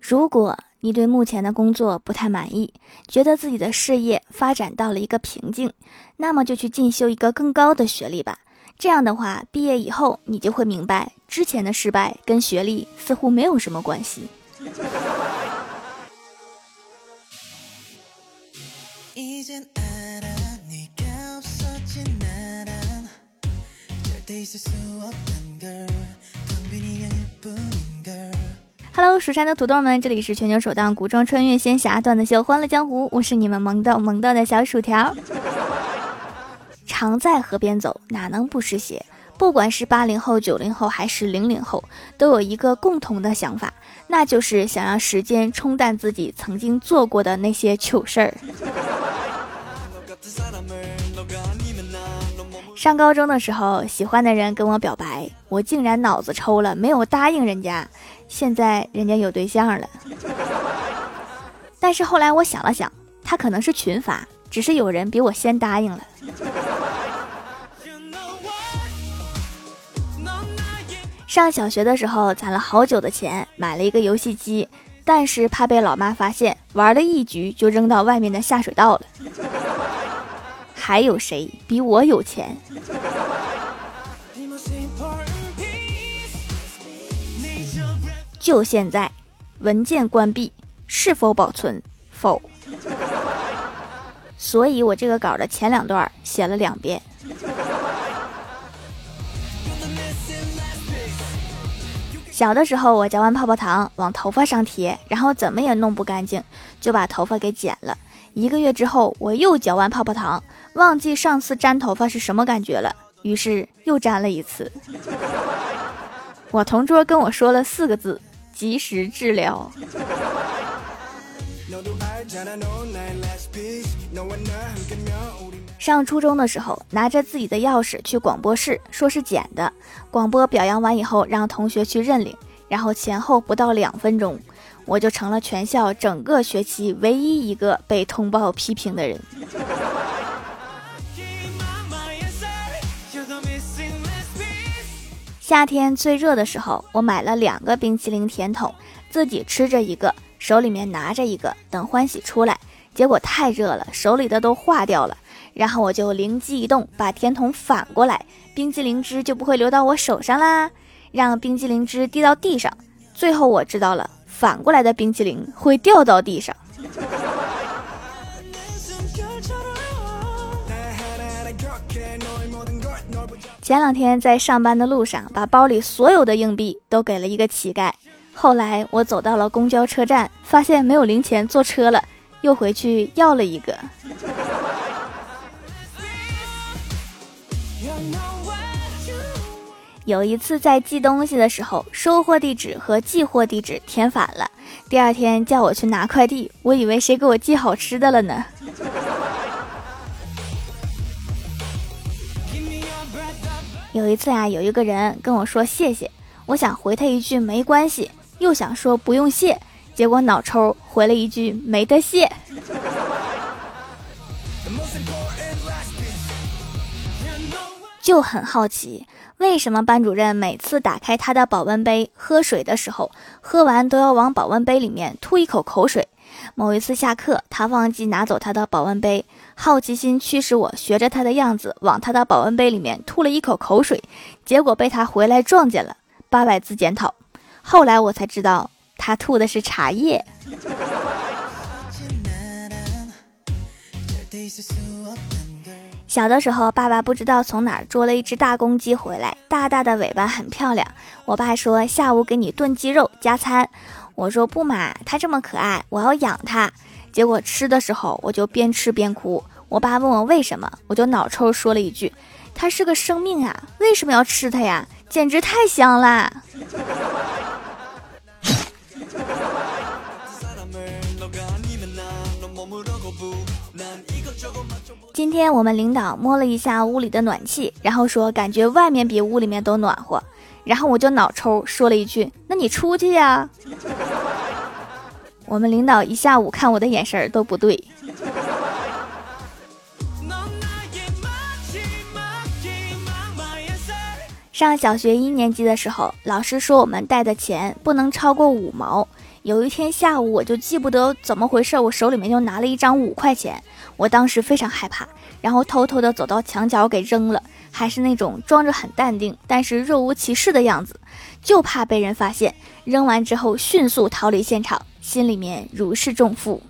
如果你对目前的工作不太满意，觉得自己的事业发展到了一个瓶颈，那么就去进修一个更高的学历吧。这样的话，毕业以后你就会明白，之前的失败跟学历似乎没有什么关系。Hello，蜀山的土豆们，这里是全球首档古装穿越仙侠段子秀《欢乐江湖》，我是你们萌豆萌到的小薯条。常在河边走，哪能不湿鞋？不管是八零后、九零后还是零零后，都有一个共同的想法，那就是想让时间冲淡自己曾经做过的那些糗事儿。上高中的时候，喜欢的人跟我表白，我竟然脑子抽了，没有答应人家。现在人家有对象了，但是后来我想了想，他可能是群发，只是有人比我先答应了。上小学的时候攒了好久的钱买了一个游戏机，但是怕被老妈发现，玩了一局就扔到外面的下水道了。还有谁比我有钱？就现在，文件关闭，是否保存？否。所以我这个稿的前两段写了两遍。小的时候，我嚼完泡泡糖往头发上贴，然后怎么也弄不干净，就把头发给剪了。一个月之后，我又嚼完泡泡糖，忘记上次粘头发是什么感觉了，于是又粘了一次。我同桌跟我说了四个字：及时治疗。上初中的时候，拿着自己的钥匙去广播室，说是捡的。广播表扬完以后，让同学去认领，然后前后不到两分钟，我就成了全校整个学期唯一一个被通报批评的人。夏天最热的时候，我买了两个冰淇淋甜筒，自己吃着一个，手里面拿着一个，等欢喜出来。结果太热了，手里的都化掉了。然后我就灵机一动，把甜筒反过来，冰激凌汁就不会流到我手上啦，让冰激凌汁滴到地上。最后我知道了，反过来的冰淇淋会掉到地上。前两天在上班的路上，把包里所有的硬币都给了一个乞丐。后来我走到了公交车站，发现没有零钱坐车了，又回去要了一个。有一次在寄东西的时候，收货地址和寄货地址填反了。第二天叫我去拿快递，我以为谁给我寄好吃的了呢。有一次啊，有一个人跟我说谢谢，我想回他一句没关系，又想说不用谢，结果脑抽回了一句没得谢。就很好奇。为什么班主任每次打开他的保温杯喝水的时候，喝完都要往保温杯里面吐一口口水？某一次下课，他忘记拿走他的保温杯，好奇心驱使我学着他的样子往他的保温杯里面吐了一口口水，结果被他回来撞见了，八百字检讨。后来我才知道，他吐的是茶叶。小的时候，爸爸不知道从哪儿捉了一只大公鸡回来，大大的尾巴很漂亮。我爸说下午给你炖鸡肉加餐，我说不嘛，它这么可爱，我要养它。结果吃的时候我就边吃边哭。我爸问我为什么，我就脑抽说了一句：“它是个生命啊，为什么要吃它呀？简直太香啦！” 今天我们领导摸了一下屋里的暖气，然后说感觉外面比屋里面都暖和，然后我就脑抽说了一句：“那你出去呀。”我们领导一下午看我的眼神都不对。上小学一年级的时候，老师说我们带的钱不能超过五毛。有一天下午，我就记不得怎么回事，我手里面就拿了一张五块钱，我当时非常害怕，然后偷偷的走到墙角给扔了，还是那种装着很淡定，但是若无其事的样子，就怕被人发现。扔完之后迅速逃离现场，心里面如释重负。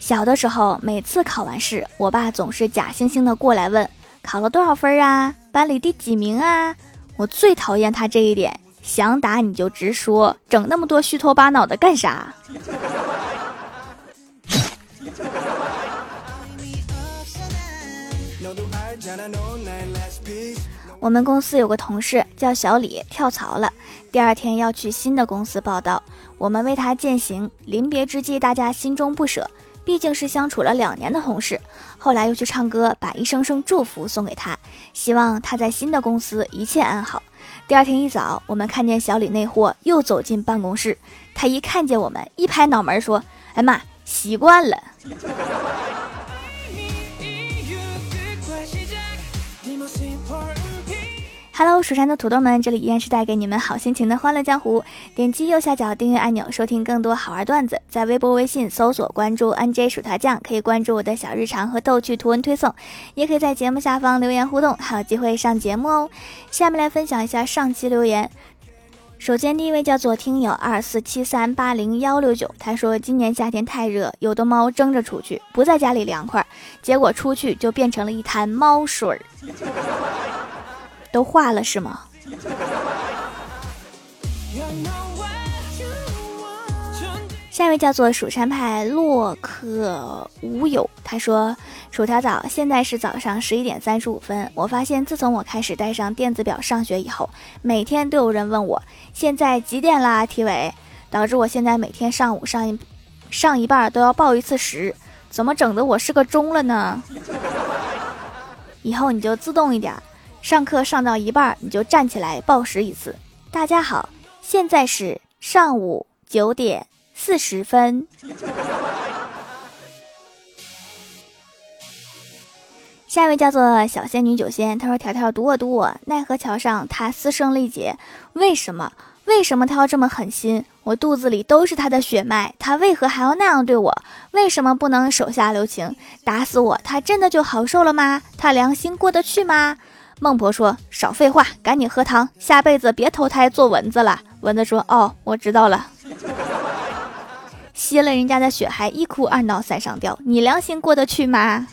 小的时候，每次考完试，我爸总是假惺惺的过来问：“考了多少分啊？班里第几名啊？”我最讨厌他这一点，想打你就直说，整那么多虚头巴脑的干啥？我们公司有个同事叫小李，跳槽了，第二天要去新的公司报道，我们为他践行。临别之际，大家心中不舍。毕竟是相处了两年的同事，后来又去唱歌，把一声声祝福送给他，希望他在新的公司一切安好。第二天一早，我们看见小李那货又走进办公室，他一看见我们，一拍脑门说：“哎妈，习惯了。” Hello，蜀山的土豆们，这里依然是带给你们好心情的欢乐江湖。点击右下角订阅按钮，收听更多好玩段子。在微博、微信搜索关注 NJ 薯条酱，可以关注我的小日常和逗趣图文推送，也可以在节目下方留言互动，还有机会上节目哦。下面来分享一下上期留言。首先，第一位叫做听友二四七三八零幺六九，他说今年夏天太热，有的猫争着出去，不在家里凉快，结果出去就变成了一滩猫水儿。都化了是吗？下一位叫做蜀山派洛克无友，他说：“薯条早，现在是早上十一点三十五分。我发现自从我开始带上电子表上学以后，每天都有人问我现在几点啦？体委，导致我现在每天上午上一上一半都要报一次时，怎么整的我是个钟了呢？以后你就自动一点。”上课上到一半，你就站起来报时一次。大家好，现在是上午九点四十分。下一位叫做小仙女九仙，她说：“条条堵我堵我，奈何桥上他嘶声力竭，为什么？为什么他要这么狠心？我肚子里都是他的血脉，他为何还要那样对我？为什么不能手下留情，打死我？他真的就好受了吗？他良心过得去吗？”孟婆说：“少废话，赶紧喝汤，下辈子别投胎做蚊子了。”蚊子说：“哦，我知道了。”吸了人家的血还一哭二闹三上吊，你良心过得去吗？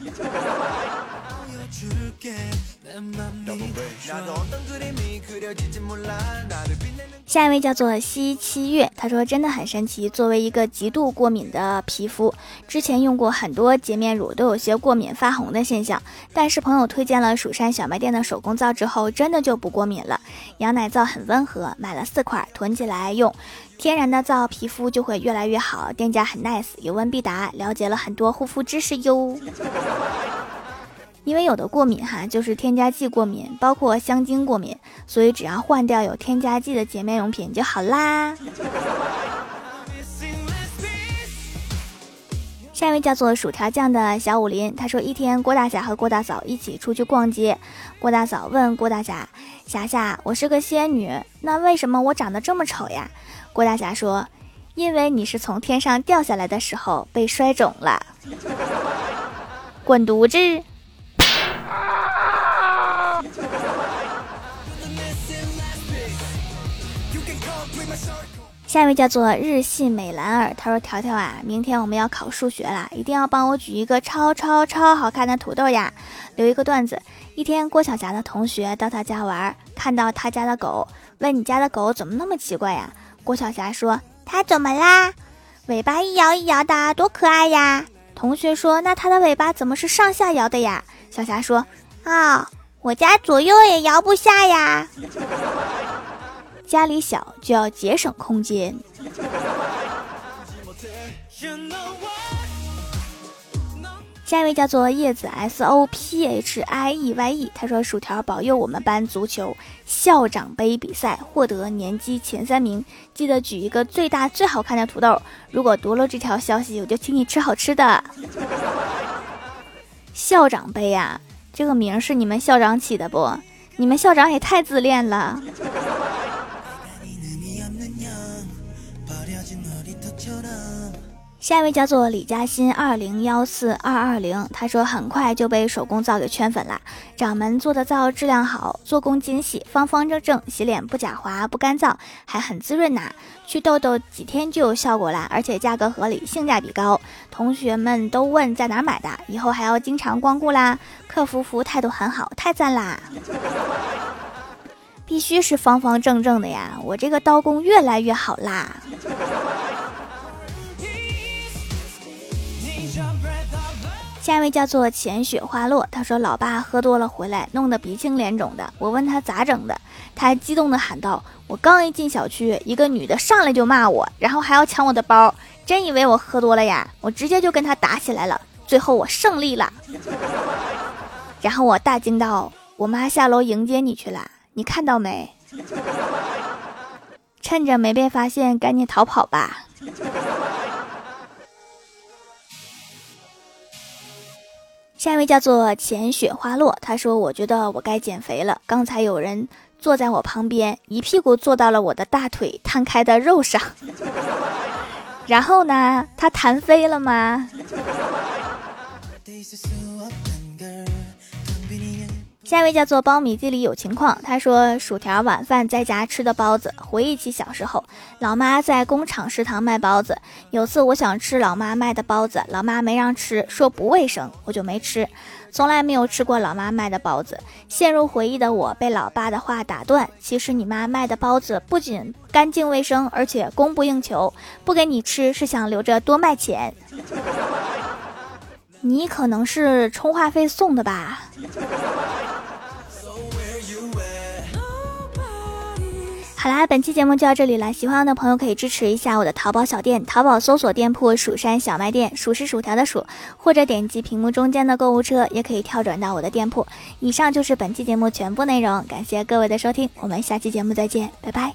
下一位叫做西七月，他说真的很神奇。作为一个极度过敏的皮肤，之前用过很多洁面乳，都有些过敏发红的现象。但是朋友推荐了蜀山小卖店的手工皂之后，真的就不过敏了。羊奶皂很温和，买了四块囤起来用，天然的皂皮肤就会越来越好。店家很 nice，有问必答，了解了很多护肤知识哟。因为有的过敏哈，就是添加剂过敏，包括香精过敏，所以只要换掉有添加剂的洁面用品就好啦。下一位叫做薯条酱的小武林，他说一天郭大侠和郭大嫂一起出去逛街，郭大嫂问郭大侠：“侠侠，我是个仙女，那为什么我长得这么丑呀？”郭大侠说：“因为你是从天上掉下来的时候被摔肿了。”滚犊子！下一位叫做日系美兰儿，他说：“条条啊，明天我们要考数学了，一定要帮我举一个超超超好看的土豆呀！”留一个段子：一天，郭晓霞的同学到他家玩，看到他家的狗，问：“你家的狗怎么那么奇怪呀？”郭晓霞说：“它怎么啦？尾巴一摇一摇的，多可爱呀！”同学说：“那它的尾巴怎么是上下摇的呀？”小霞说：“啊，我家左右也摇不下呀。”家里小就要节省空间。下一位叫做叶子 S O P H I E Y E，他说：“薯条保佑我们班足球校长杯比赛获得年级前三名，记得举一个最大最好看的土豆。如果读了这条消息，我就请你吃好吃的。”校长杯呀，这个名是你们校长起的不？你们校长也太自恋了。下一位叫做李嘉欣二零幺四二二零，他说很快就被手工皂给圈粉了。掌门做的皂质量好，做工精细，方方正正，洗脸不假滑不干燥，还很滋润呐。去痘痘几天就有效果啦，而且价格合理，性价比高。同学们都问在哪买的，以后还要经常光顾啦。客服服务态度很好，太赞啦！必须是方方正正的呀，我这个刀工越来越好啦。下一位叫做浅雪花落，他说老爸喝多了回来，弄得鼻青脸肿的。我问他咋整的，他激动的喊道：“我刚一进小区，一个女的上来就骂我，然后还要抢我的包，真以为我喝多了呀？我直接就跟他打起来了，最后我胜利了。然后我大惊道：我妈下楼迎接你去了，你看到没？趁着没被发现，赶紧逃跑吧。”下一位叫做浅雪花落，他说：“我觉得我该减肥了。刚才有人坐在我旁边，一屁股坐到了我的大腿摊开的肉上，然后呢，他弹飞了吗？” 下一位叫做苞米地里有情况，他说薯条晚饭在家吃的包子，回忆起小时候，老妈在工厂食堂卖包子。有次我想吃老妈卖的包子，老妈没让吃，说不卫生，我就没吃。从来没有吃过老妈卖的包子。陷入回忆的我被老爸的话打断，其实你妈卖的包子不仅干净卫生，而且供不应求，不给你吃是想留着多卖钱。你可能是充话费送的吧。好啦，本期节目就到这里了。喜欢的朋友可以支持一下我的淘宝小店，淘宝搜索店铺“蜀山小卖店”，数是薯条的数，或者点击屏幕中间的购物车，也可以跳转到我的店铺。以上就是本期节目全部内容，感谢各位的收听，我们下期节目再见，拜拜。